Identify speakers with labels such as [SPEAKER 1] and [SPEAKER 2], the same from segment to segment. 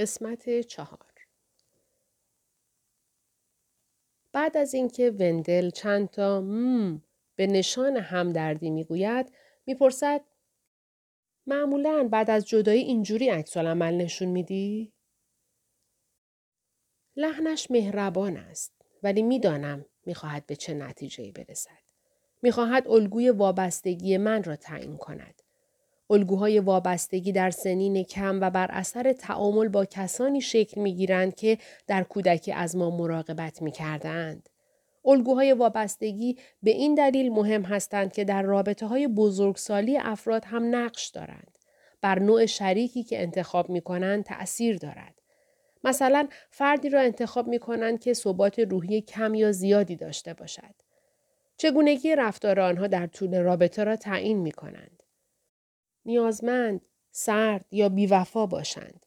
[SPEAKER 1] قسمت چهار بعد از اینکه وندل چند تا مم به نشان همدردی می‌گوید می‌پرسد معمولا بعد از جدایی اینجوری عکس عمل نشون میدی؟ لحنش مهربان است ولی می‌دانم می‌خواهد به چه نتیجه برسد. می‌خواهد الگوی وابستگی من را تعیین کند. الگوهای وابستگی در سنین کم و بر اثر تعامل با کسانی شکل می گیرند که در کودکی از ما مراقبت می کردند. الگوهای وابستگی به این دلیل مهم هستند که در رابطه های بزرگسالی افراد هم نقش دارند. بر نوع شریکی که انتخاب می کنند تأثیر دارد. مثلا فردی را انتخاب می کنند که ثبات روحی کم یا زیادی داشته باشد. چگونگی رفتار آنها در طول رابطه را تعیین می کنند. نیازمند، سرد یا بیوفا باشند.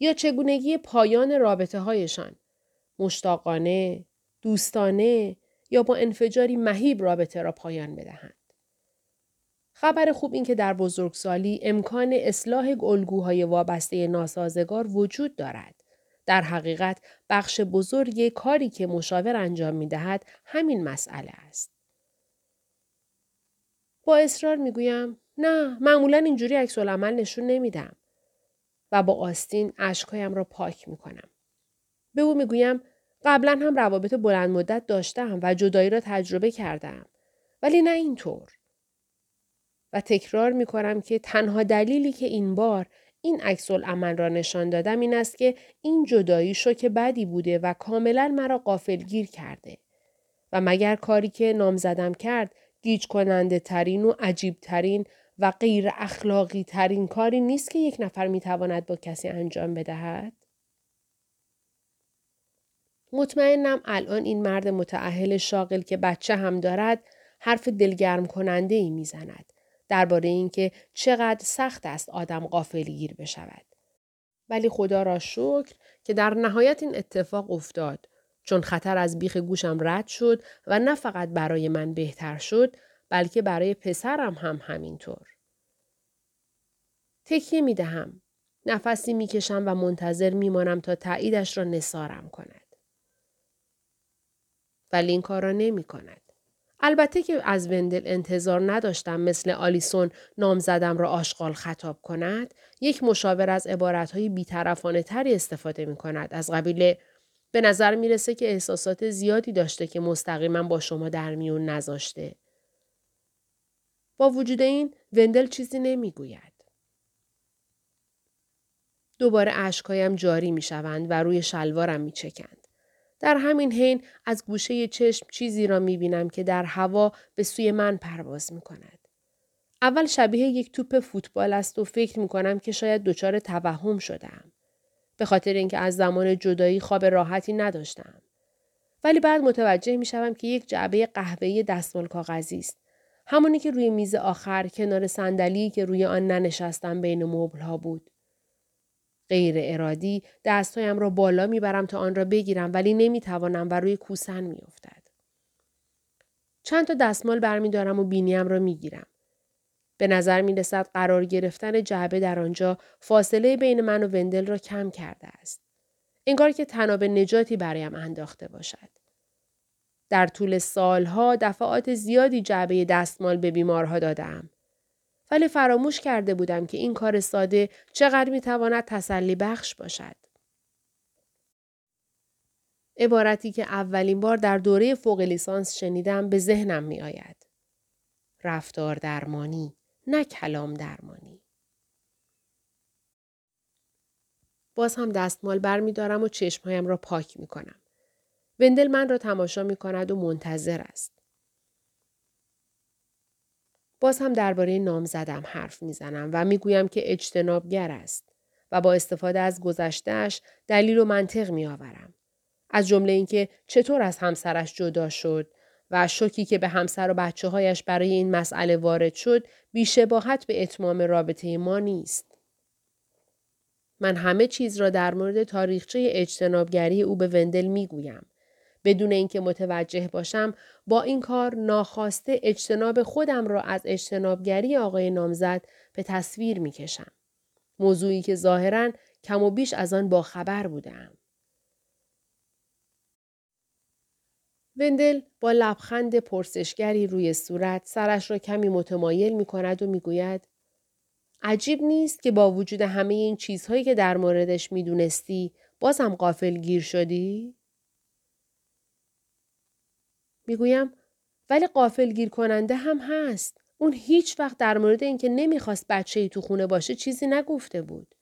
[SPEAKER 1] یا چگونگی پایان رابطه هایشان. مشتاقانه، دوستانه یا با انفجاری مهیب رابطه را پایان بدهند. خبر خوب این که در بزرگسالی امکان اصلاح الگوهای وابسته ناسازگار وجود دارد. در حقیقت بخش بزرگ کاری که مشاور انجام می دهد همین مسئله است. با اصرار می گویم نه معمولا اینجوری عکس عمل نشون نمیدم و با آستین اشکهایم را پاک می کنم. به او می گویم قبلا هم روابط بلند مدت داشتم و جدایی را تجربه کردم. ولی نه اینطور. و تکرار می کنم که تنها دلیلی که این بار این عکس عمل را نشان دادم این است که این جدایی شوک بدی بوده و کاملا مرا قافلگیر کرده. و مگر کاری که نامزدم کرد گیج کننده ترین و عجیب ترین و غیر اخلاقی ترین کاری نیست که یک نفر می تواند با کسی انجام بدهد؟ مطمئنم الان این مرد متعهل شاغل که بچه هم دارد حرف دلگرم کننده ای می زند. درباره اینکه چقدر سخت است آدم گیر بشود. ولی خدا را شکر که در نهایت این اتفاق افتاد چون خطر از بیخ گوشم رد شد و نه فقط برای من بهتر شد بلکه برای پسرم هم همینطور. تکیه می دهم. نفسی می کشم و منتظر می مانم تا تاییدش را نسارم کند. ولی این کار را نمی کند. البته که از وندل انتظار نداشتم مثل آلیسون نامزدم را آشغال خطاب کند یک مشاور از عبارتهای بیطرفانه تری استفاده می کند از قبیل به نظر می‌رسه که احساسات زیادی داشته که مستقیما با شما در میون نذاشته. با وجود این وندل چیزی نمی‌گوید. دوباره اشکایم جاری می شوند و روی شلوارم می چکند. در همین حین از گوشه چشم چیزی را می بینم که در هوا به سوی من پرواز می کند. اول شبیه یک توپ فوتبال است و فکر می کنم که شاید دچار توهم شدم. به خاطر اینکه از زمان جدایی خواب راحتی نداشتم. ولی بعد متوجه می شوم که یک جعبه قهوه‌ای دستمال کاغذی است. همونی که روی میز آخر کنار صندلی که روی آن ننشستم بین مبلها بود. غیر ارادی دستهایم را بالا می‌برم تا آن را بگیرم ولی نمی‌توانم و روی کوسن میافتد. چند تا دستمال برمیدارم و بینیم را می‌گیرم. به نظر می رسد قرار گرفتن جعبه در آنجا فاصله بین من و وندل را کم کرده است. انگار که تناب نجاتی برایم انداخته باشد. در طول سالها دفعات زیادی جعبه دستمال به بیمارها دادم. ولی فراموش کرده بودم که این کار ساده چقدر می تواند تسلی بخش باشد. عبارتی که اولین بار در دوره فوق لیسانس شنیدم به ذهنم می آید. رفتار درمانی نه کلام درمانی. باز هم دستمال بر می دارم و چشمهایم را پاک می کنم. وندل من را تماشا می کند و منتظر است. باز هم درباره نام زدم حرف می‌زنم و می‌گویم که اجتنابگر است و با استفاده از گذشتهش دلیل و منطق میآورم. از جمله اینکه چطور از همسرش جدا شد و شوکی که به همسر و بچه هایش برای این مسئله وارد شد بیشباهت به اتمام رابطه ما نیست. من همه چیز را در مورد تاریخچه اجتنابگری او به وندل می‌گویم. بدون اینکه متوجه باشم با این کار ناخواسته اجتناب خودم را از اجتنابگری آقای نامزد به تصویر می کشم. موضوعی که ظاهرا کم و بیش از آن باخبر بودم. وندل با لبخند پرسشگری روی صورت سرش را کمی متمایل می کند و می گوید عجیب نیست که با وجود همه این چیزهایی که در موردش می دونستی بازم قافل گیر شدی؟ می‌گویم ولی قافل گیر کننده هم هست. اون هیچ وقت در مورد اینکه نمی‌خواست بچه ای تو خونه باشه چیزی نگفته بود.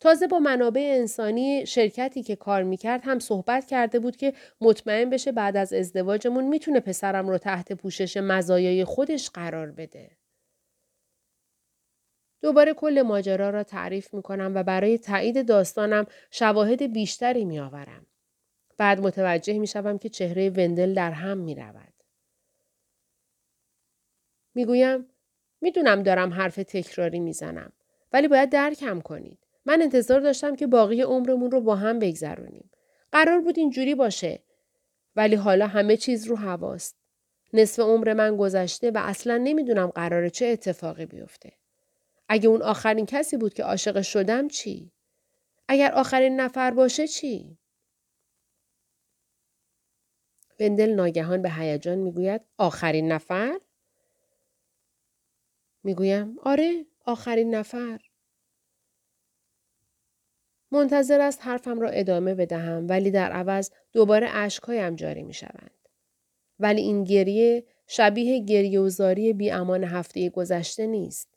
[SPEAKER 1] تازه با منابع انسانی شرکتی که کار می‌کرد هم صحبت کرده بود که مطمئن بشه بعد از ازدواجمون می‌تونه پسرم رو تحت پوشش مزایای خودش قرار بده. دوباره کل ماجرا را تعریف می‌کنم و برای تایید داستانم شواهد بیشتری میآورم. بعد متوجه می‌شوم که چهره وندل در هم می‌رود. می‌گویم می‌دونم دارم حرف تکراری می‌زنم ولی باید درکم کنید. من انتظار داشتم که باقی عمرمون رو با هم بگذرونیم. قرار بود اینجوری باشه. ولی حالا همه چیز رو هواست. نصف عمر من گذشته و اصلا نمی‌دونم قراره چه اتفاقی بیفته. اگه اون آخرین کسی بود که عاشق شدم چی؟ اگر آخرین نفر باشه چی؟ وندل ناگهان به هیجان می‌گوید آخرین نفر؟ می‌گویم آره آخرین نفر. منتظر است حرفم را ادامه بدهم ولی در عوض دوباره اشکهایم جاری می شوند. ولی این گریه شبیه گریه و زاری بی امان هفته گذشته نیست.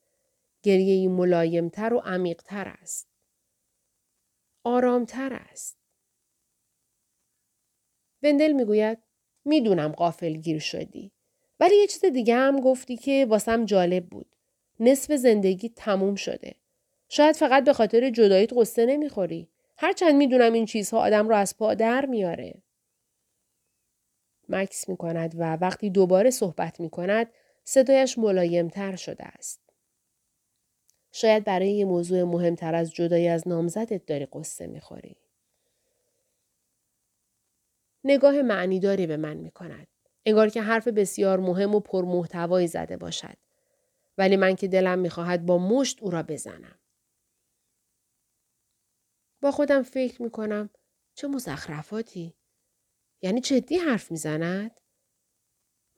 [SPEAKER 1] گریه ملایمتر و عمیقتر است. آرامتر است. وندل می‌گوید می‌دونم قافل گیر شدی. ولی یه چیز دیگه هم گفتی که واسم جالب بود. نصف زندگی تموم شده. شاید فقط به خاطر جداییت قصه نمی‌خوری. هرچند می‌دونم این چیزها آدم رو از پا در میاره. مکس می کند و وقتی دوباره صحبت می کند صدایش ملایمتر شده است. شاید برای یه موضوع مهمتر از جدایی از نامزدت داری قصه می‌خوری. نگاه معنیداری به من می کند. انگار که حرف بسیار مهم و پرمحتوایی زده باشد. ولی من که دلم می‌خواهد با مشت او را بزنم. با خودم فکر می کنم چه مزخرفاتی؟ یعنی جدی حرف می‌زند؟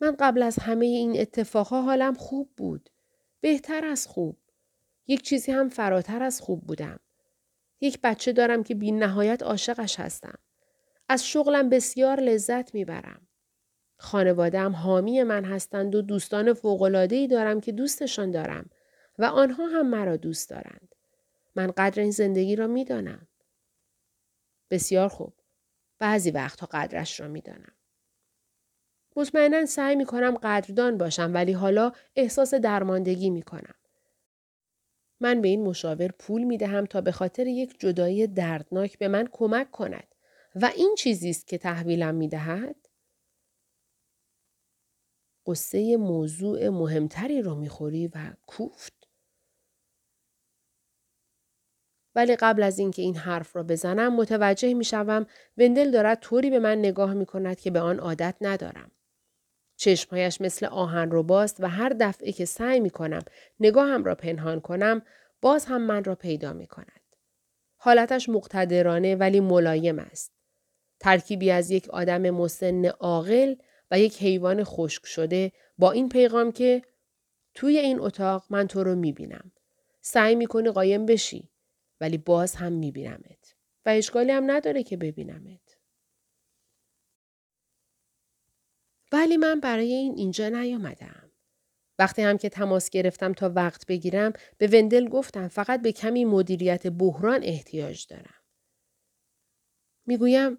[SPEAKER 1] من قبل از همه این اتفاقها حالم خوب بود. بهتر از خوب. یک چیزی هم فراتر از خوب بودم. یک بچه دارم که بی نهایت عاشقش هستم. از شغلم بسیار لذت می‌برم. خانوادم حامی من هستند و دوستان فوقلادهی دارم که دوستشان دارم و آنها هم مرا دوست دارند. من قدر این زندگی را می‌دانم. بسیار خوب. بعضی وقتها قدرش را می‌دانم. مطمئنا سعی می کنم قدردان باشم ولی حالا احساس درماندگی می کنم. من به این مشاور پول می دهم تا به خاطر یک جدایی دردناک به من کمک کند و این چیزی است که تحویلم می دهد. قصه موضوع مهمتری رو می‌خوری و کوفت. ولی قبل از اینکه این حرف را بزنم متوجه می‌شوم وندل دارد طوری به من نگاه می کند که به آن عادت ندارم. چشمهایش مثل آهن رو باست و هر دفعه که سعی می کنم نگاهم را پنهان کنم باز هم من را پیدا می کند. حالتش مقتدرانه ولی ملایم است. ترکیبی از یک آدم مسن عاقل و یک حیوان خشک شده با این پیغام که توی این اتاق من تو رو می بینم. سعی می کنی قایم بشی ولی باز هم می بینمت. و اشکالی هم نداره که ببینمت. ولی من برای این اینجا نیامدم. وقتی هم که تماس گرفتم تا وقت بگیرم به وندل گفتم فقط به کمی مدیریت بحران احتیاج دارم. می‌گویم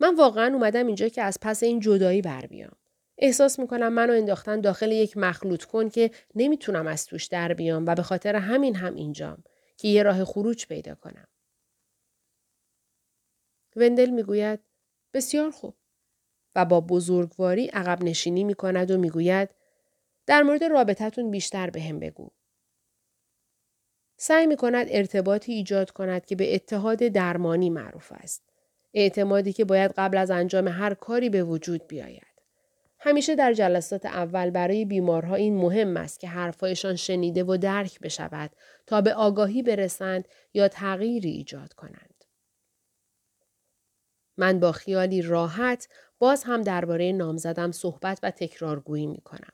[SPEAKER 1] من واقعا اومدم اینجا که از پس این جدایی بر بیام. احساس می‌کنم منو انداختن داخل یک مخلوط کن که نمی‌تونم از توش در بیام و به خاطر همین هم اینجام که یه راه خروج پیدا کنم. وندل می‌گوید بسیار خوب. و با بزرگواری عقب نشینی می کند و می‌گوید در مورد رابطتون بیشتر به هم بگو. سعی می کند ارتباطی ایجاد کند که به اتحاد درمانی معروف است. اعتمادی که باید قبل از انجام هر کاری به وجود بیاید. همیشه در جلسات اول برای بیمارها این مهم است که حرفهایشان شنیده و درک بشود تا به آگاهی برسند یا تغییری ایجاد کنند. من با خیالی راحت باز هم درباره نامزدم صحبت و تکرارگویی می کنم.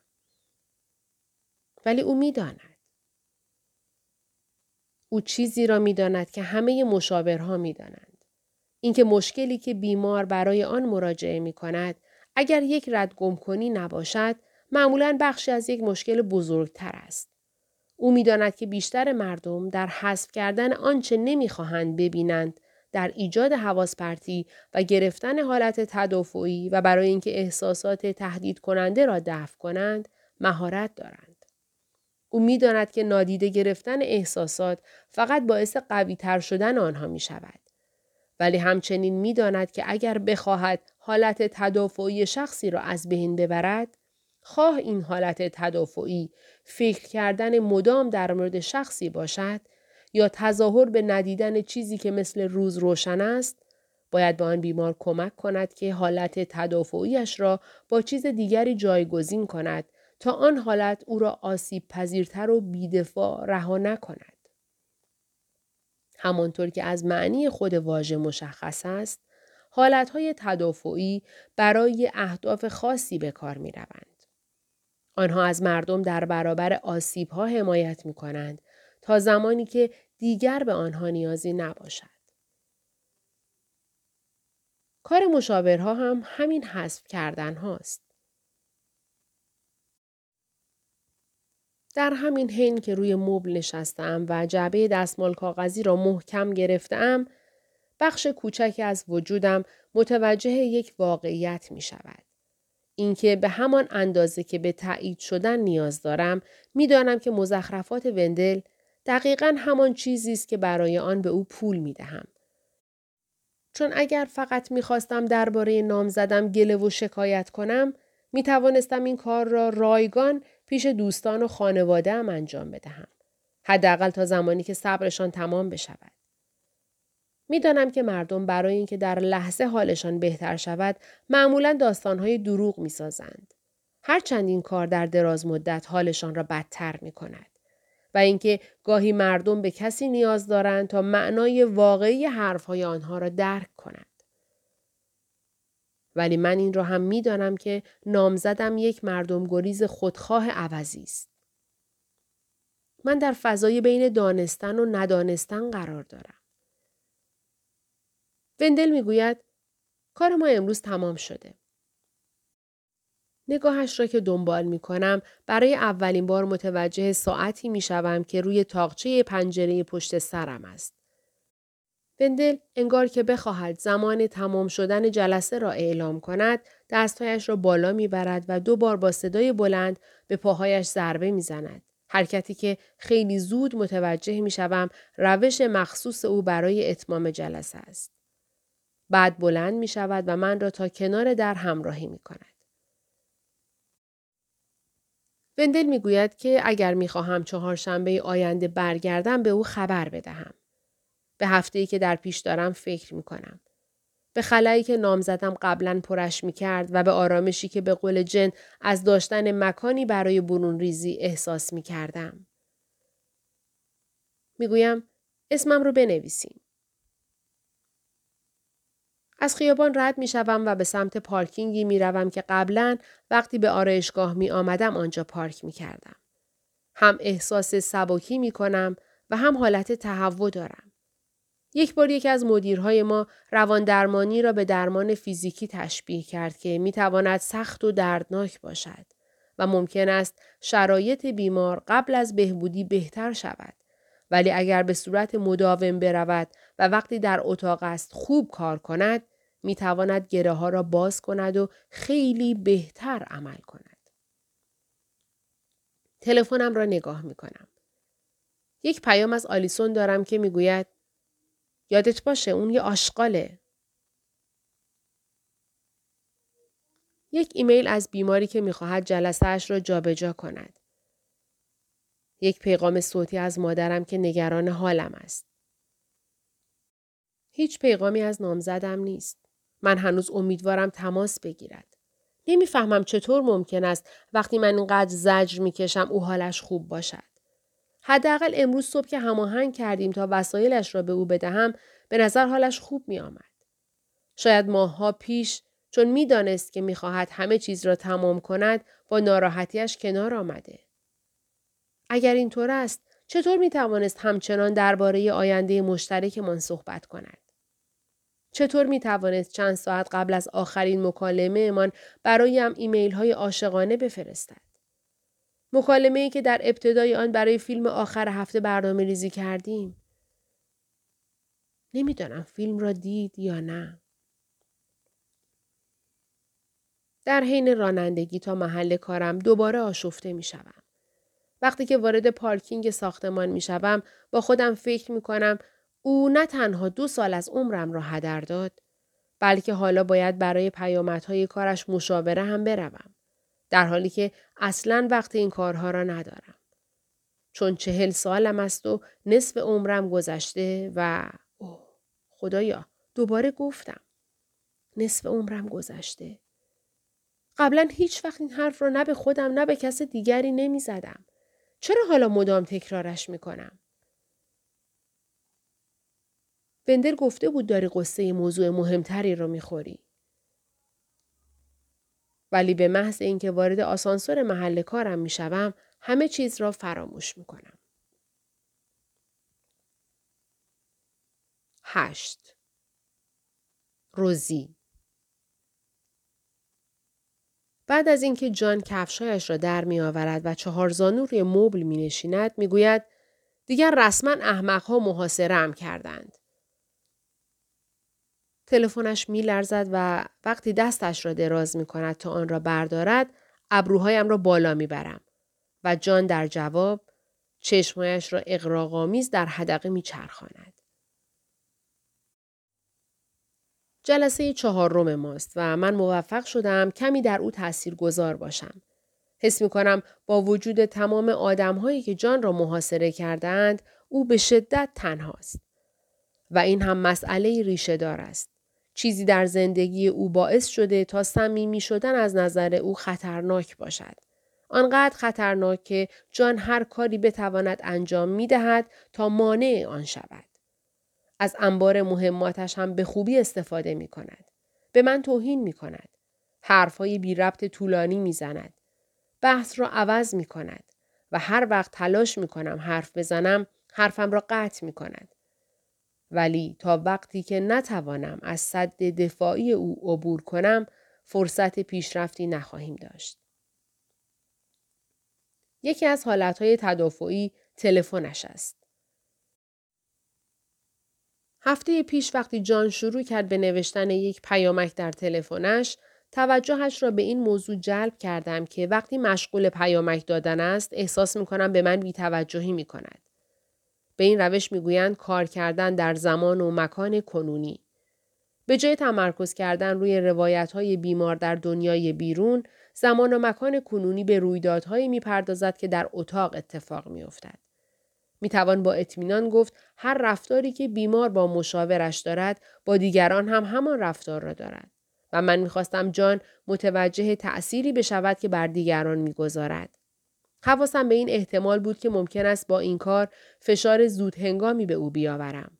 [SPEAKER 1] ولی او می داند. او چیزی را می داند که همه مشاورها می دانند. اینکه مشکلی که بیمار برای آن مراجعه می کند اگر یک رد گم کنی نباشد معمولا بخشی از یک مشکل بزرگتر است. او می‌داند که بیشتر مردم در حذف کردن آنچه نمی‌خواهند ببینند در ایجاد حواس پرتی و گرفتن حالت تدافعی و برای اینکه احساسات تهدید کننده را دفع کنند مهارت دارند. او می‌داند که نادیده گرفتن احساسات فقط باعث قوی تر شدن آنها می شود. ولی همچنین می‌داند که اگر بخواهد حالت تدافعی شخصی را از بین ببرد، خواه این حالت تدافعی فکر کردن مدام در مورد شخصی باشد یا تظاهر به ندیدن چیزی که مثل روز روشن است، باید به آن بیمار کمک کند که حالت تدافعیش را با چیز دیگری جایگزین کند تا آن حالت او را آسیب پذیرتر و بیدفاع رها نکند. همانطور که از معنی خود واژه مشخص است، حالتهای تدافعی برای اهداف خاصی به کار می روند. آنها از مردم در برابر آسیب ها حمایت می کنند تا زمانی که دیگر به آنها نیازی نباشد. کار مشاورها هم همین حذف کردن هاست. در همین حین که روی مبل نشستم و جعبه دستمال کاغذی را محکم گرفتم، بخش کوچکی از وجودم متوجه یک واقعیت می شود. اینکه به همان اندازه که به تایید شدن نیاز دارم می‌دانم که مزخرفات وندل دقیقا همان چیزی است که برای آن به او پول می دهم. چون اگر فقط می‌خواستم درباره نام زدم گله و شکایت کنم می توانستم این کار را رایگان پیش دوستان و خانواده هم انجام بدهم. حداقل تا زمانی که صبرشان تمام بشود. می‌دانم که مردم برای اینکه در لحظه حالشان بهتر شود معمولا داستانهای دروغ می‌سازند. هرچند این کار در دراز مدت حالشان را بدتر می کند. و اینکه گاهی مردم به کسی نیاز دارند تا معنای واقعی حرفهای آنها را درک کنند. ولی من این را هم می‌دانم که نامزدم یک مردم گریز خودخواه عوضی است. من در فضای بین دانستن و ندانستن قرار دارم. وندل می‌گوید کار ما امروز تمام شده. نگاهش را که دنبال می کنم برای اولین بار متوجه ساعتی می شوم که روی تاقچه پنجره پشت سرم است. وندل انگار که بخواهد زمان تمام شدن جلسه را اعلام کند دستهایش را بالا می برد و دو بار با صدای بلند به پاهایش ضربه می زند. حرکتی که خیلی زود متوجه می شوم روش مخصوص او برای اتمام جلسه است. بعد بلند می شود و من را تا کنار در همراهی می کند. وندل می گوید که اگر می خواهم چهارشنبه آینده برگردم به او خبر بدهم. به هفته ای که در پیش دارم فکر می کنم. به خلایی که نام زدم قبلا پرش می کرد و به آرامشی که به قول جن از داشتن مکانی برای برون ریزی احساس می کردم. می گویم اسمم رو بنویسیم. از خیابان رد می شوم و به سمت پارکینگی می روم که قبلا وقتی به آرایشگاه می آمدم آنجا پارک می کردم. هم احساس سبکی می کنم و هم حالت تهوع دارم. یک بار یکی از مدیرهای ما روان درمانی را به درمان فیزیکی تشبیه کرد که می تواند سخت و دردناک باشد و ممکن است شرایط بیمار قبل از بهبودی بهتر شود. ولی اگر به صورت مداوم برود و وقتی در اتاق است خوب کار کند می تواند گره ها را باز کند و خیلی بهتر عمل کند. تلفنم را نگاه می کنم. یک پیام از آلیسون دارم که می‌گوید یادت باشه اون یه آشغاله. یک ایمیل از بیماری که می‌خواهد جلسه اش را جابجا کند. یک پیغام صوتی از مادرم که نگران حالم است. هیچ پیغامی از نامزدم نیست. من هنوز امیدوارم تماس بگیرد. نمی‌فهمم چطور ممکن است وقتی من اینقدر زجر می‌کشم او حالش خوب باشد. حداقل امروز صبح که هماهنگ کردیم تا وسایلش را به او بدهم به نظر حالش خوب می آمد. شاید ماهها پیش چون می‌دانست که می‌خواهد همه چیز را تمام کند با ناراحتیش کنار آمده. اگر اینطور است چطور می توانست همچنان درباره آینده مشترکمان صحبت کند؟ چطور می توانست چند ساعت قبل از آخرین مکالمه من برایم ایمیل های عاشقانه بفرستد؟ مکالمه که در ابتدای آن برای فیلم آخر هفته برنامه ریزی کردیم. نمی‌دانم فیلم را دید یا نه. در حین رانندگی تا محل کارم دوباره آشفته می شوم. وقتی که وارد پارکینگ ساختمان می شوم با خودم فکر می کنم او نه تنها دو سال از عمرم را هدر داد بلکه حالا باید برای پیامدهای کارش مشاوره هم بروم. در حالی که اصلا وقت این کارها را ندارم. چون چهل سالم است و نصف عمرم گذشته و اوه خدایا دوباره گفتم. نصف عمرم گذشته. قبلا هیچ وقت این حرف را نه به خودم نه به کس دیگری نمی زدم. چرا حالا مدام تکرارش می کنم؟ بندر گفته بود داری قصه موضوع مهمتری رو می‌خوری. ولی به محض اینکه وارد آسانسور محل کارم می‌شوم همه چیز را فراموش می‌کنم. هشت روزی بعد از اینکه جان کفشایش را در می آورد و چهار زانو روی مبل می نشیند می گوید دیگر رسما احمقها محاصره هم کردند. تلفنش می لرزد و وقتی دستش را دراز می کند تا آن را بردارد ابروهایم را بالا می برم و جان در جواب چشمهایش را اقراغامیز در حدقه می چرخاند. جلسه چهارم ماست و من موفق شدم کمی در او تأثیر گذار باشم. حس می کنم با وجود تمام آدم هایی که جان را محاصره کردند او به شدت تنهاست. و این هم مسئله ریشه دار است. چیزی در زندگی او باعث شده تا صمیمی شدن از نظر او خطرناک باشد. آنقدر خطرناک که جان هر کاری بتواند انجام می دهد تا مانع آن شود. از انبار مهماتش هم به خوبی استفاده می کند. به من توهین می کند. حرفهای بی ربط طولانی می زند. بحث را عوض می کند و هر وقت تلاش می کنم حرف بزنم حرفم را قطع می کند. ولی تا وقتی که نتوانم از صد دفاعی او عبور کنم فرصت پیشرفتی نخواهیم داشت. یکی از حالتهای تدافعی تلفنش است. هفته پیش وقتی جان شروع کرد به نوشتن یک پیامک در تلفنش توجهش را به این موضوع جلب کردم که وقتی مشغول پیامک دادن است احساس می کنم به من بیتوجهی می کند. به این روش می‌گویند کار کردن در زمان و مکان کنونی. به جای تمرکز کردن روی روایت های بیمار در دنیای بیرون، زمان و مکان کنونی به رویدادهایی می‌پردازد که در اتاق اتفاق میافتد. می توان با اطمینان گفت هر رفتاری که بیمار با مشاورش دارد با دیگران هم همان رفتار را دارد. و من می‌خواستم جان متوجه تأثیری بشود که بر دیگران می‌گذارد. حواسم به این احتمال بود که ممکن است با این کار فشار زود هنگامی به او بیاورم.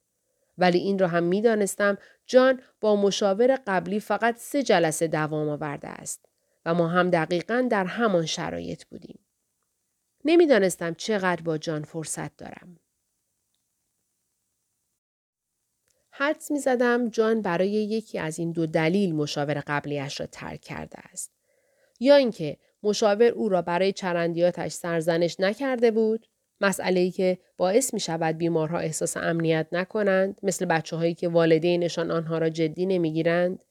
[SPEAKER 1] ولی این را هم می دانستم جان با مشاور قبلی فقط سه جلسه دوام آورده است و ما هم دقیقا در همان شرایط بودیم. نمی‌دانستم چقدر با جان فرصت دارم. حدس می زدم جان برای یکی از این دو دلیل مشاور قبلیش را ترک کرده است. یا اینکه مشاور او را برای چرندیاتش سرزنش نکرده بود مسئله ای که باعث می شود بیمارها احساس امنیت نکنند مثل بچه هایی که والدینشان آنها را جدی نمی‌گیرند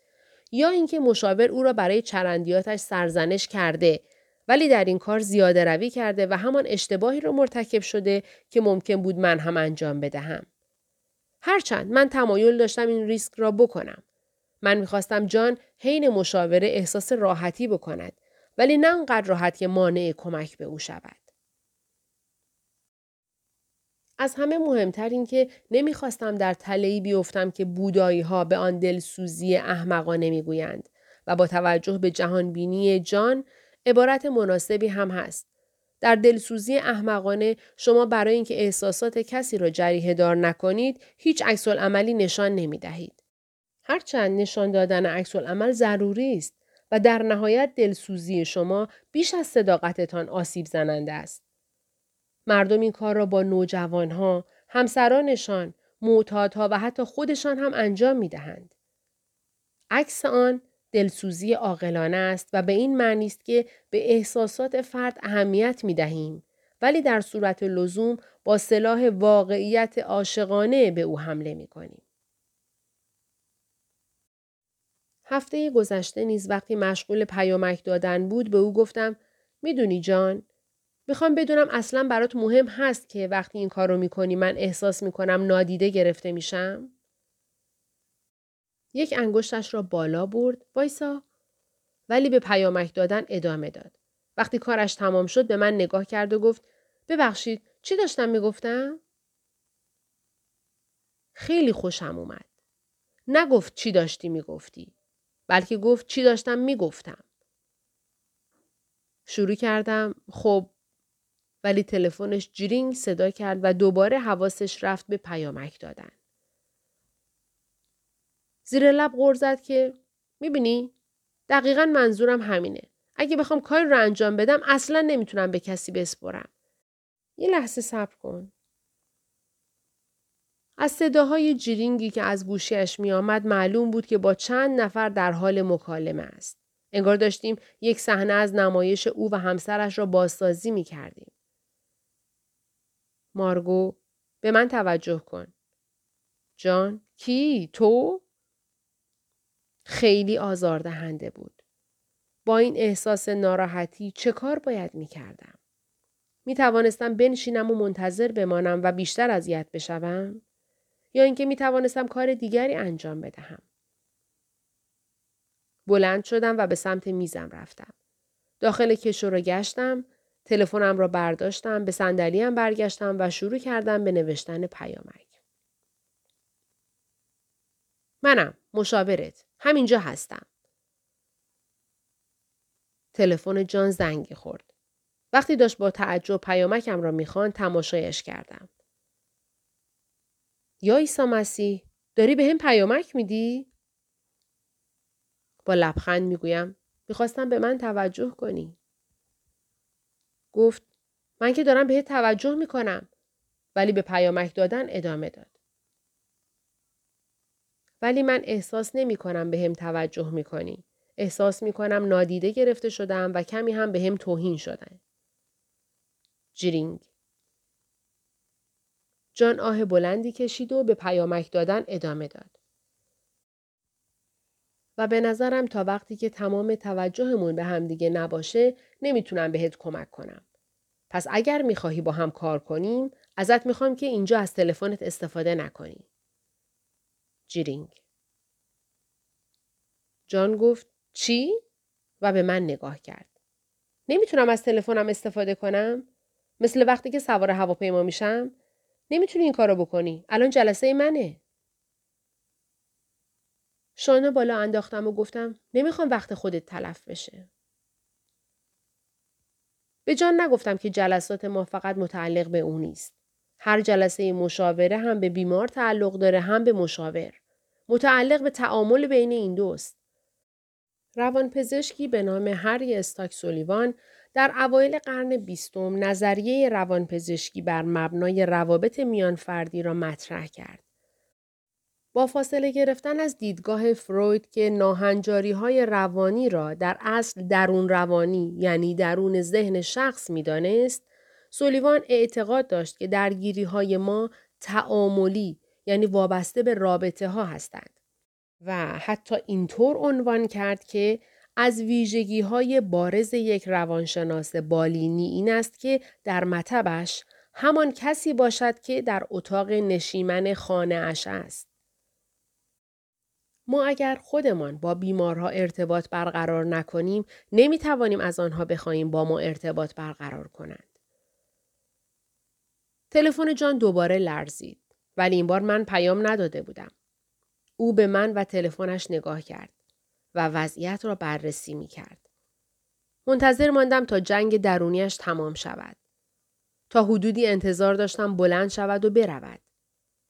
[SPEAKER 1] یا اینکه مشاور او را برای چرندیاتش سرزنش کرده ولی در این کار زیاده روی کرده و همان اشتباهی را مرتکب شده که ممکن بود من هم انجام بدهم. هرچند من تمایل داشتم این ریسک را بکنم. من می‌خواستم جان حین مشاوره احساس راحتی بکند ولی نه انقدر راحت که مانع کمک به او شود. از همه مهمتر این که نمی‌خواستم در تلهی بیفتم که بودایی ها به آن دلسوزی احمقانه می‌گویند و با توجه به جهانبینی جان عبارت مناسبی هم هست. در دلسوزی احمقانه شما برای اینکه احساسات کسی را جریه دار نکنید هیچ عکس عملی نشان نمی دهید. هرچند نشان دادن عکس عمل ضروری است و در نهایت دلسوزی شما بیش از صداقتتان آسیب زننده است. مردم این کار را با نوجوانها، همسرانشان، معتادها و حتی خودشان هم انجام می دهند. عکس آن دلسوزی عاقلانه است و به این معنی است که به احساسات فرد اهمیت می دهیم ولی در صورت لزوم با سلاح واقعیت عاشقانه به او حمله می کنیم. هفته گذشته نیز وقتی مشغول پیامک دادن بود به او گفتم می‌دونی جان می‌خوام بدونم اصلا برات مهم هست که وقتی این کار رو می‌کنی من احساس می‌کنم نادیده گرفته میشم؟ یک انگشتش را بالا برد وایسا ولی به پیامک دادن ادامه داد. وقتی کارش تمام شد به من نگاه کرد و گفت ببخشید چی داشتم می‌گفتم؟ خیلی خوشم اومد. نگفت چی داشتی می‌گفتی. بلکه گفت چی داشتم می‌گفتم. شروع کردم خب ولی تلفنش جرینگ صدا کرد و دوباره حواسش رفت به پیامک دادن. زیر لب غر زد که می‌بینی دقیقا منظورم همینه. اگه بخوام کاری رو انجام بدم اصلا نمی‌تونم به کسی بسپرم. یه لحظه صبر کن. از صداهای جرینگی که از گوشیش می آمد معلوم بود که با چند نفر در حال مکالمه است. انگار داشتیم یک صحنه از نمایش او و همسرش را بازسازی می کردیم. مارگو به من توجه کن. جان کی؟ تو؟ خیلی آزاردهنده بود. با این احساس ناراحتی چه کار باید می کردم؟ می توانستم بنشینم و منتظر بمانم و بیشتر اذیت بشوم؟ یا اینکه می توانستم کار دیگری انجام بدهم؟ بلند شدم و به سمت میزم رفتم. داخل کشو را گشتم تلفنم را برداشتم به صندلیام برگشتم و شروع کردم به نوشتن پیامک منم مشاورت همینجا هستم تلفن جان زنگ خورد وقتی داشت با تعجب پیامکم را می‌خوان تماشایش کردم یا عیسی مسیح داری به هم پیامک میدی؟ با لبخند می‌گویم می‌خواستم به من توجه کنی. گفت من که دارم بهت توجه می‌کنم ولی به پیامک دادن ادامه داد. ولی من احساس نمی کنم به هم توجه می کنی. احساس می کنم نادیده گرفته شدم و کمی هم به هم توهین شدن. جرینگ جان آه بلندی کشید و به پیامک دادن ادامه داد. و به نظرم تا وقتی که تمام توجهمون به همدیگه نباشه نمی‌تونم بهت کمک کنم. پس اگر می‌خواهی با هم کار کنیم ازت می‌خوام که اینجا از تلفنت استفاده نکنی. جیرینگ جان گفت چی؟ و به من نگاه کرد. نمی‌تونم از تلفنم استفاده کنم؟ مثل وقتی که سوار هواپیما میشم؟ نمی‌تونی این کارو بکنی. الان جلسه منه. شانه بالا انداختم و گفتم نمی‌خوام وقت خودت تلف بشه. به جان نگفتم که جلسات ما فقط متعلق به اون نیست. هر جلسه مشاوره هم به بیمار تعلق داره هم به مشاور. متعلق به تعامل بین این دوست. روانپزشکی به نام هری استاک سولیوان در اوایل قرن بیستم نظریه روانپزشکی بر مبنای روابط میان فردی را مطرح کرد. با فاصله گرفتن از دیدگاه فروید که ناهنجاری های روانی را در اصل درون روانی یعنی درون ذهن شخص می‌دانست سولیوان اعتقاد داشت که درگیری های ما تعاملی یعنی وابسته به رابطه ها هستند و حتی اینطور عنوان کرد که از ویژگی های بارز یک روانشناس بالینی این است که در مطبش همان کسی باشد که در اتاق نشیمن خانه اش است. ما اگر خودمان با بیمارها ارتباط برقرار نکنیم نمی توانیم از آنها بخواهیم با ما ارتباط برقرار کنند. تلفن جان دوباره لرزید ولی این بار من پیام نداده بودم. او به من و تلفنش نگاه کرد. و وضعیت را بررسی می کرد. منتظر ماندم تا جنگ درونیش تمام شود. تا حدودی انتظار داشتم بلند شود و برود.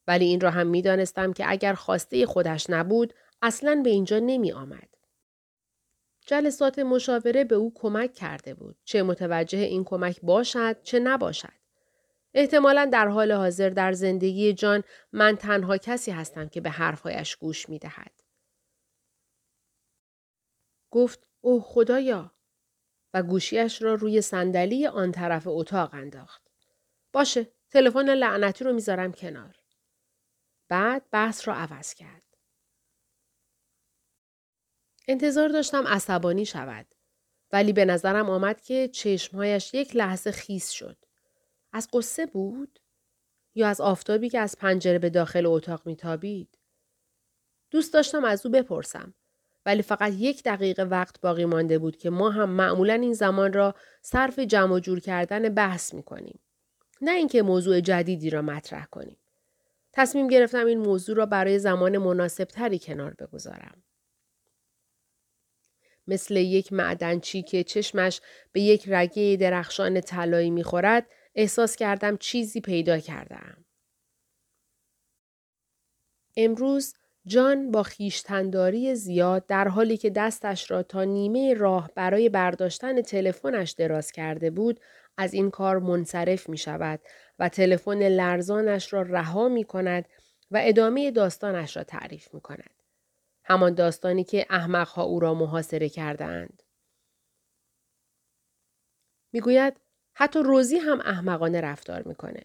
[SPEAKER 1] ولی این را هم می دانستم که اگر خواسته خودش نبود اصلا به اینجا نمی آمد. جلسات مشاوره به او کمک کرده بود. چه متوجه این کمک باشد چه نباشد. احتمالا در حال حاضر در زندگی جان من تنها کسی هستم که به حرفهایش گوش می دهد. گفت اوه خدایا و گوشیش را روی صندلی آن طرف اتاق انداخت. باشه تلفن لعنتی رو می‌ذارم کنار. بعد بحث را عوض کرد. انتظار داشتم عصبانی شود. ولی به نظرم آمد که چشمهایش یک لحظه خیس شد. از قصه بود؟ یا از آفتابی که از پنجره به داخل اتاق میتابید؟ دوست داشتم از او بپرسم. ولی فقط یک دقیقه وقت باقی مانده بود که ما هم معمولا این زمان را صرف جمع و جور کردن بحث می کنیم. نه اینکه موضوع جدیدی را مطرح کنیم. تصمیم گرفتم این موضوع را برای زمان مناسب تری کنار بگذارم. مثل یک معدنچی که چشمش به یک رگه درخشان طلایی می‌خورد احساس کردم چیزی پیدا کردم. امروز جان با خیشتنداری زیاد در حالی که دستش را تا نیمه راه برای برداشتن تلفنش دراز کرده بود از این کار منصرف می شود و تلفن لرزانش را رها می کند و ادامه داستانش را تعریف می کند. همان داستانی که احمقها او را محاصره کردهاند. می‌گوید حتی روزی هم احمقانه رفتار می‌کنه.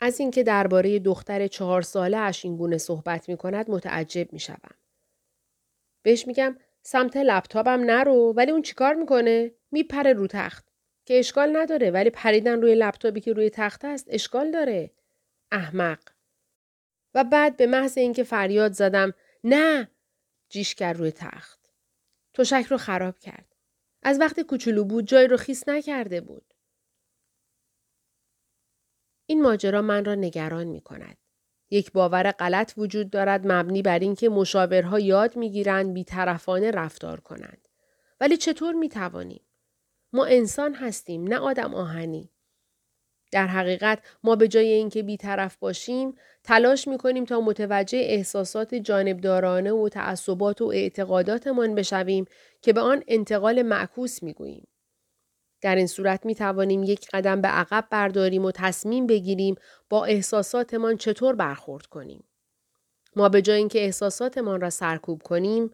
[SPEAKER 1] از اینکه درباره دختر چهار ساله اش این گونه صحبت می کند متعجب می شوم. بهش میگم سمت لپتاپم نرو ولی اون چیکار می‌کنه؟ میپره رو تخت. که اشکال نداره ولی پریدن روی لپتاپی که روی تخت است اشکال داره. احمق. و بعد به محض اینکه فریاد زدم نه جیش کرد روی تخت. تشک رو خراب کرد. از وقتی کوچولو بود جای رو خیس نکرده بود. این ماجرا من را نگران می کند. یک باور غلط وجود دارد مبنی بر اینکه مشاورها یاد می‌گیرند بیطرفانه رفتار کنند. ولی چطور می توانیم؟ ما انسان هستیم نه آدم آهنی. در حقیقت ما به جای اینکه بیطرف باشیم تلاش می کنیم تا متوجه احساسات جانبدارانه و تعصبات و اعتقاداتمان بشویم که به آن انتقال معکوس می گوییم. در این صورت می توانیم یک قدم به عقب برداریم و تصمیم بگیریم با احساساتمان چطور برخورد کنیم. ما به جای اینکه احساساتمان را سرکوب کنیم،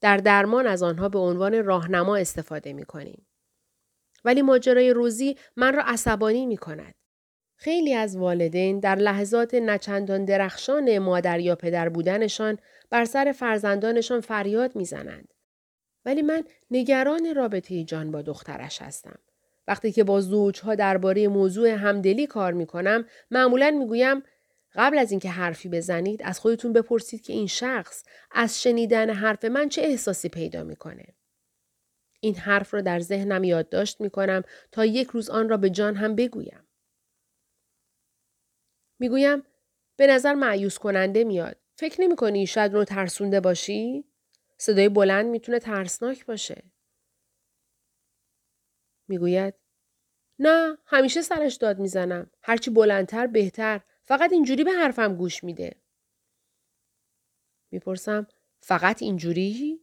[SPEAKER 1] در درمان از آنها به عنوان راهنما استفاده می کنیم. ولی ماجرای روزی من را عصبانی می کند. خیلی از والدین در لحظات نچندان درخشان مادر یا پدر بودنشان بر سر فرزندانشان فریاد می‌زنند. ولی من نگران رابطه جان با دخترش هستم. وقتی که با زوجها درباره موضوع همدلی کار می کنم معمولا می گویم قبل از اینکه حرفی بزنید از خودتون بپرسید که این شخص از شنیدن حرف من چه احساسی پیدا می‌کنه. این حرف را در ذهنم یادداشت می کنم تا یک روز آن را به جان هم بگویم. می‌گویم به نظر معیوس کننده میاد. فکر نمی کنی شاید رو ترسونده باشی؟ صدای بلند می‌تونه ترسناک باشه. می‌گوید نه همیشه سرش داد می‌زنم. هرچی بلندتر بهتر. فقط اینجوری به حرفم گوش میده. می‌پرسم فقط اینجوری؟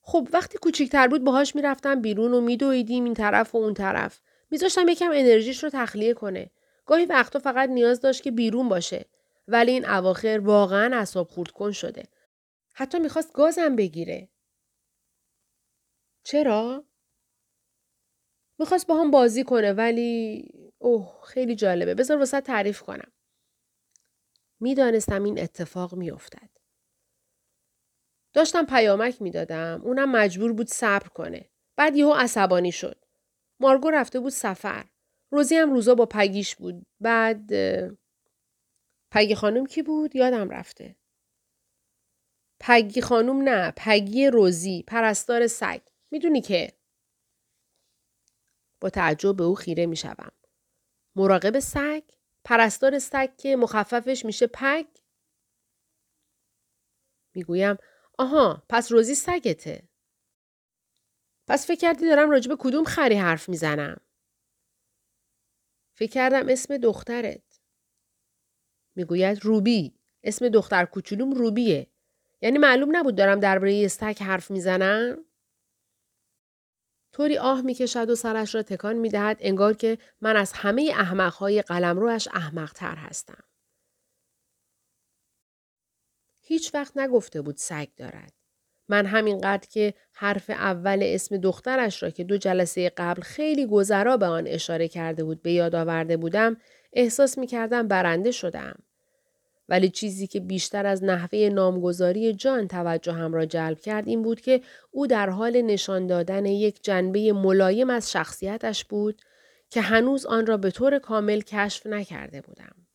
[SPEAKER 1] خب وقتی کوچیکتر بود باهاش می‌رفتم بیرون و میدویدیم این طرف و اون طرف. میذاشتم یکم انرژیش رو تخلیه کنه. گاهی وقتا فقط نیاز داشت که بیرون باشه. ولی این اواخر واقعا اصاب خورد کن شده. حتی می‌خواست گازم بگیره. چرا؟ می‌خواست با هم بازی کنه ولی اوه خیلی جالبه بذار واسه تعریف کنم می‌دانستم این اتفاق میافتد داشتم پیامک می‌دادم اونم مجبور بود صبر کنه بعد یهو عصبانی شد مارگو رفته بود سفر روزی هم روزا با پگیش بود بعد پگی خانم کی بود یادم رفته پگی خانم نه پگی روزی پرستار سگ می‌دونی که با تعجب به او خیره می شوم. مراقب سگ؟ پرستار سگ که مخففش میشه پگ؟ می‌گویم آها پس روزی سگته. پس فکر کردی دارم راجب کدوم خری حرف می‌زنم؟ فکر کردم اسم دخترت. می‌گوید روبی. اسم دختر کوچولوم روبیه. یعنی معلوم نبود دارم درباره سگ حرف می‌زنم؟ طوری آه می‌کشد و سرش را تکان می‌دهد انگار که من از همه احمقهای قلمروش احمقتر هستم. هیچ وقت نگفته بود سگ دارد. من همینقدر که حرف اول اسم دخترش را که دو جلسه قبل خیلی گذرا به آن اشاره کرده بود به یاد آورده بودم احساس می کردم برنده شدم. ولی چیزی که بیشتر از نحوه نامگذاری جان توجه هم را جلب کرد این بود که او در حال نشان دادن یک جنبه ملایم از شخصیتش بود که هنوز آن را به طور کامل کشف نکرده بودم.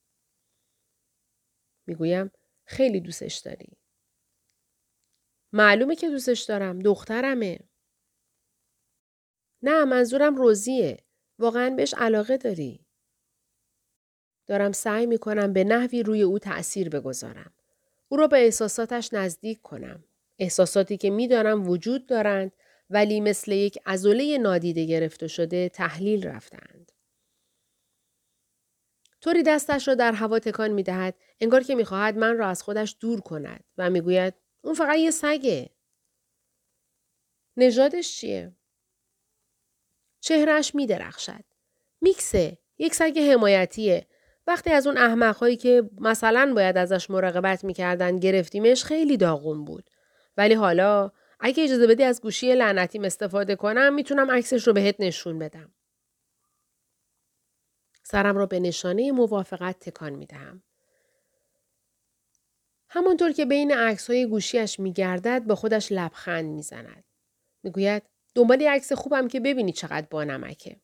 [SPEAKER 1] می‌گویم خیلی دوستش داری. معلومه که دوستش دارم. دخترمه. نه منظورم روزیه. واقعا بهش علاقه داری. دارم سعی می کنم به نحوی روی او تأثیر بگذارم. او را به احساساتش نزدیک کنم. احساساتی که می‌دانم وجود دارند ولی مثل یک ازوله نادیده گرفته شده تحلیل رفتند. طوری دستش را در هوا تکان می دهد انگار که می‌خواهد من را از خودش دور کند و می‌گوید اون فقط یه سگه. نژادش چیه؟ چهرش می درخشد. میکسه. یک سگ حمایتیه. وقتی از اون احمقهایی که مثلا باید ازش مراقبت می‌کردن گرفتیمش خیلی داغون بود. ولی حالا اگه اجازه بدی از گوشی لعنتیم استفاده کنم می‌تونم عکسش رو بهت نشون بدم. سرم را به نشانه موافقت تکان می دهم. همانطور که بین عکس های گوشیش می گردد به خودش لبخند می زند. می گوید دنبال عکس خوبم که ببینی چقدر با نمکه.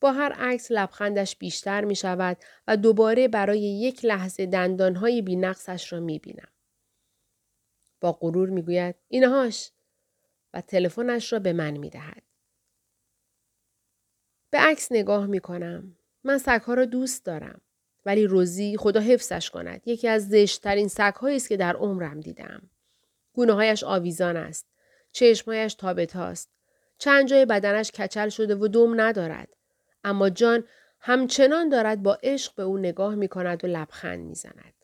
[SPEAKER 1] با هر عکس لبخندش بیشتر می شود و دوباره برای یک لحظه دندانهای بینقصش را می بینم. با غرور می گوید اینهاش و تلفنش را به من می دهد. به عکس نگاه می کنم. من سگها را دوست دارم. ولی روزی خدا حفظش کند. یکی از زشتترین سگهایی است که در عمرم دیدم. گونه هایش آویزان است. چشمهایش تابتاست. چند جای بدنش کچل شده و دم ندارد. اما جان همچنان دارد با عشق به او نگاه می کند و لبخند می زند.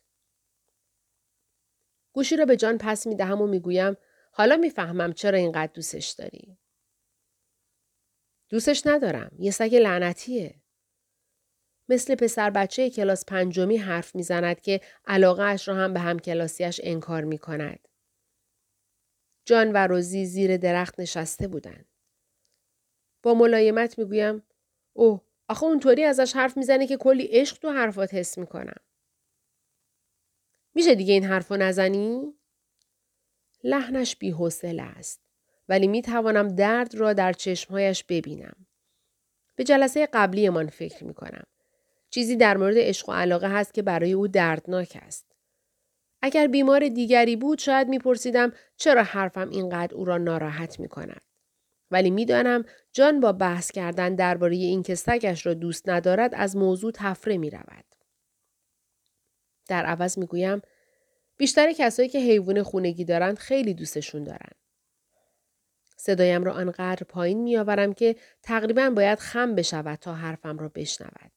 [SPEAKER 1] گوشی را به جان پس می دهم و می گویم حالا می‌فهمم چرا اینقدر دوستش داری. دوستش ندارم. یه سگ لعنتیه. مثل پسر بچه کلاس پنجمی حرف می‌زند که علاقه اش را هم به هم کلاسیش انکار می کند. جان و روزی زیر درخت نشسته بودند. با ملایمت می‌گویم اوه آخه اونطوری ازش حرف می‌زنه که کلی عشق تو حرفات حس می‌کنم. میشه دیگه این حرفو نزنی؟ لحنش بیحوصله است. ولی می توانم درد را در چشمهایش ببینم. به جلسه قبلی من فکر می کنم. چیزی در مورد عشق و علاقه هست که برای او دردناک است. اگر بیمار دیگری بود شاید میپرسیدم چرا حرفم اینقدر او را ناراحت می کند. ولی می‌دانم جان با بحث کردن درباره اینکه سگش را دوست ندارد از موضوع تفره می رود. در عوض می گویم بیشتر کسایی که حیوان خونگی دارند خیلی دوستشون دارند. صدایم را آنقدر پایین میآورم که تقریبا باید خم بشود تا حرفم را بشنود.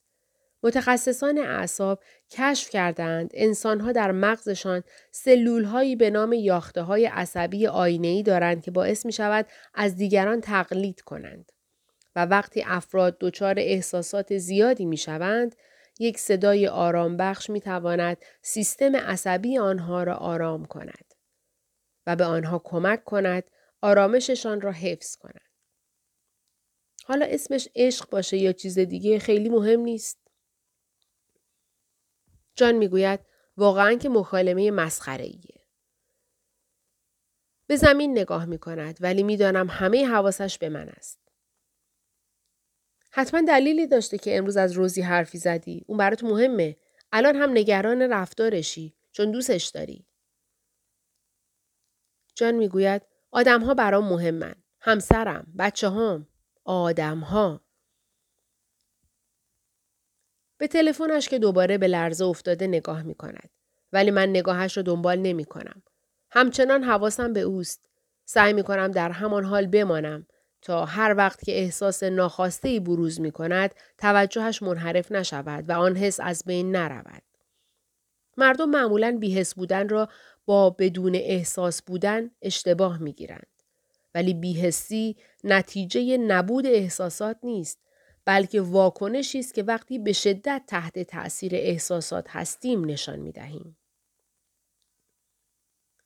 [SPEAKER 1] متخصصان اعصاب کشف کردند انسانها در مغزشان سلول هایی به نام یاخته های عصبی آینه دارند که باعث می شود از دیگران تقلید کنند. و وقتی افراد دچار احساسات زیادی می شوند، یک صدای آرام بخش می تواند سیستم عصبی آنها را آرام کند و به آنها کمک کند آرامششان را حفظ کند. حالا اسمش عشق باشه یا چیز دیگه خیلی مهم نیست. جان می‌گوید واقعا که مکالمه مسخره ایه. به زمین نگاه می کند ولی می‌دانم همه حواسش به من است. حتما دلیلی داشته که امروز از روزی حرفی زدی. اون برات مهمه. الان هم نگران رفتارشی چون دوستش داری. جان می‌گوید آدم ها برام مهمن. همسرم، بچه هام، آدم ها. به تلفنش که دوباره به لرزه افتاده نگاه می کند. ولی من نگاهش رو دنبال نمی کنم. همچنان حواسم به اوست. سعی می کنم در همان حال بمانم تا هر وقت که احساس ناخواسته ای بروز می کند توجهش منحرف نشود و آن حس از بین نرود. مردم معمولا بیحس بودن را با بدون احساس بودن اشتباه می گیرند. ولی بیحسی نتیجه نبود احساسات نیست بلکه واکنشی است که وقتی به شدت تحت تأثیر احساسات هستیم نشان می دهیم.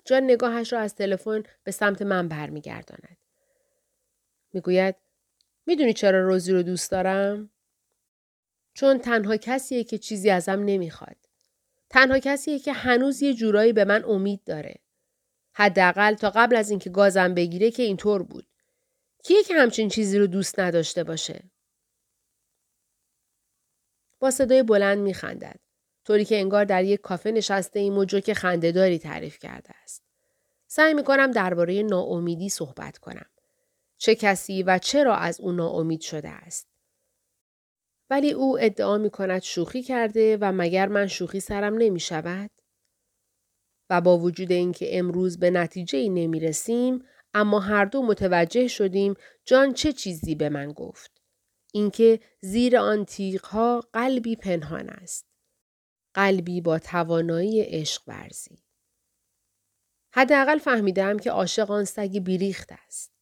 [SPEAKER 1] جان نگاهش را از تلفن به سمت من برمیگرداند. می‌گوید می‌دونی چرا روزی رو دوست دارم؟ چون تنها کسیه که چیزی ازم نمی‌خواد. تنها کسیه که هنوز یه جورایی به من امید داره. حداقل تا قبل از اینکه گازم بگیره که اینطور بود. کیه که همچین چیزی رو دوست نداشته باشه؟ با صدای بلند میخندد. طوری که انگار در یک کافه نشسته ایم و جوک خندهداری تعریف کرده است. سعی می کنم درباره ناامیدی صحبت کنم. چه کسی و چرا از او ناامید شده است. ولی او ادعا می کند شوخی کرده و مگر من شوخی سرم نمی شود؟ و با وجود اینکه امروز به نتیجه ای نمی رسیم اما هر دو متوجه شدیم جان چه چیزی به من گفت. اینکه زیر آن ها قلبی پنهان است. قلبی با توانایی عشق ورزی. حداقل فهمیدم که عاشق آن سگ بیریخت است.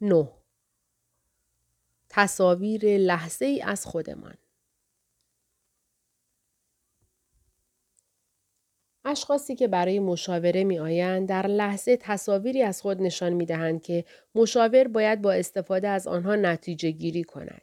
[SPEAKER 1] نو تصاویر لحظه ای از خودمان اشخاصی که برای مشاوره می آیند در لحظه تصاویری از خود نشان می دهند که مشاور باید با استفاده از آنها نتیجه گیری کند.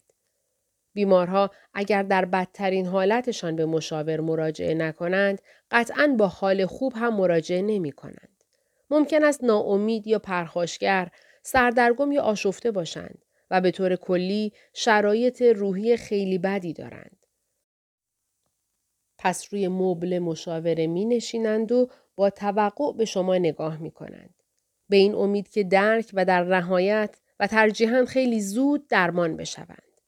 [SPEAKER 1] بیمارها اگر در بدترین حالتشان به مشاور مراجعه نکنند قطعا با حال خوب هم مراجعه نمی کنند. ممکن است ناامید یا پرخاشگر سردرگم یا آشفته باشند و به طور کلی شرایط روحی خیلی بدی دارند. پس روی مبل مشاوره می نشینند و با توقع به شما نگاه می کنند. به این امید که درک و در نهایت و ترجیحاً خیلی زود درمان بشوند.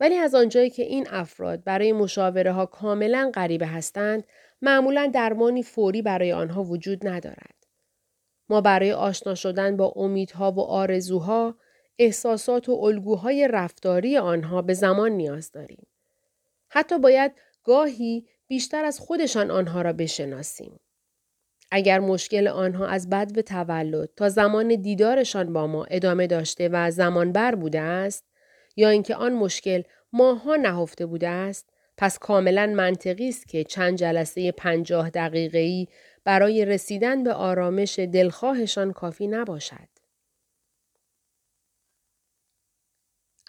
[SPEAKER 1] ولی از آنجایی که این افراد برای مشاوره ها کاملا غریبه هستند، معمولا درمانی فوری برای آنها وجود ندارد. ما برای آشنا شدن با امیدها و آرزوها، احساسات و الگوهای رفتاری آنها به زمان نیاز داریم. حتی باید گاهی بیشتر از خودشان آنها را بشناسیم. اگر مشکل آنها از بد و تولد تا زمان دیدارشان با ما ادامه داشته و زمان بر بوده است یا اینکه آن مشکل ماها نهفته بوده است پس کاملا منطقی است که چند جلسه پنجاه دقیقه‌ای برای رسیدن به آرامش دلخواهشان کافی نباشد.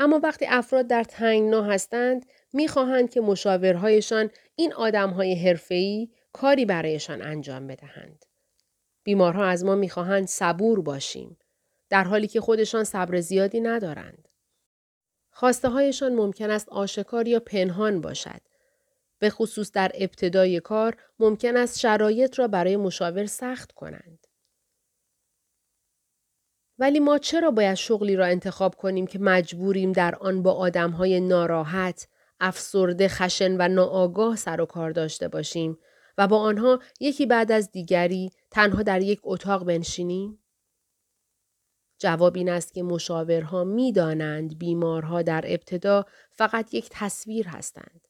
[SPEAKER 1] اما وقتی افراد در تنگنا هستند می‌خواهند که مشاورهایشان این آدمهای حرفه‌ای کاری برایشان انجام بدهند. بیمارها از ما می‌خواهند صبور باشیم در حالی که خودشان صبر زیادی ندارند. خواسته هایشان ممکن است آشکار یا پنهان باشد. به خصوص در ابتدای کار ممکن است شرایط را برای مشاور سخت کنند. ولی ما چرا باید شغلی را انتخاب کنیم که مجبوریم در آن با های ناراحت، افسرده، خشن و ناآگاه سر و کار داشته باشیم و با آنها یکی بعد از دیگری تنها در یک اتاق بنشینیم؟ جواب این است که مشاورها می دانند بیمارها در ابتدا فقط یک تصویر هستند.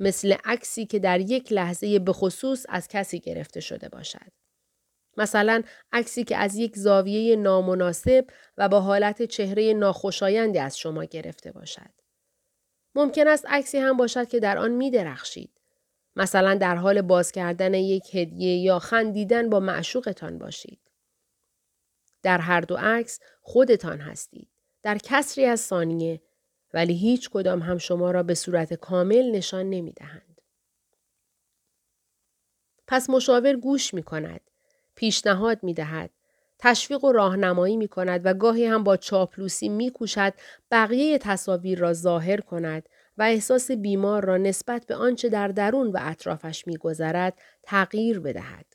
[SPEAKER 1] مثل عکسی که در یک لحظه به خصوص از کسی گرفته شده باشد. مثلا عکسی که از یک زاویه نامناسب و با حالت چهره ناخوشایندی از شما گرفته باشد. ممکن است عکسی هم باشد که در آن می درخشید. مثلا در حال باز کردن یک هدیه یا خندیدن با معشوقتان باشید. در هر دو عکس خودتان هستید. در کسری از ثانیه ولی هیچ کدام هم شما را به صورت کامل نشان نمی دهند. پس مشاور گوش می کند. پیشنهاد می دهد. تشویق و راهنمایی می کند و گاهی هم با چاپلوسی می کوشد بقیه تصاویر را ظاهر کند و احساس بیمار را نسبت به آنچه در درون و اطرافش می گذرد تغییر بدهد.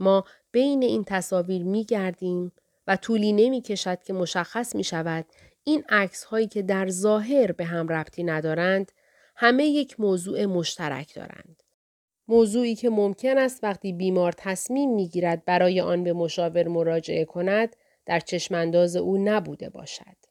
[SPEAKER 1] ما بین این تصاویر می گردیم و طولی نمی کشد که مشخص می شود این عکس هایی که در ظاهر به هم ربطی ندارند همه یک موضوع مشترک دارند. موضوعی که ممکن است وقتی بیمار تصمیم می‌گیرد برای آن به مشاور مراجعه کند در چشمانداز او نبوده باشد.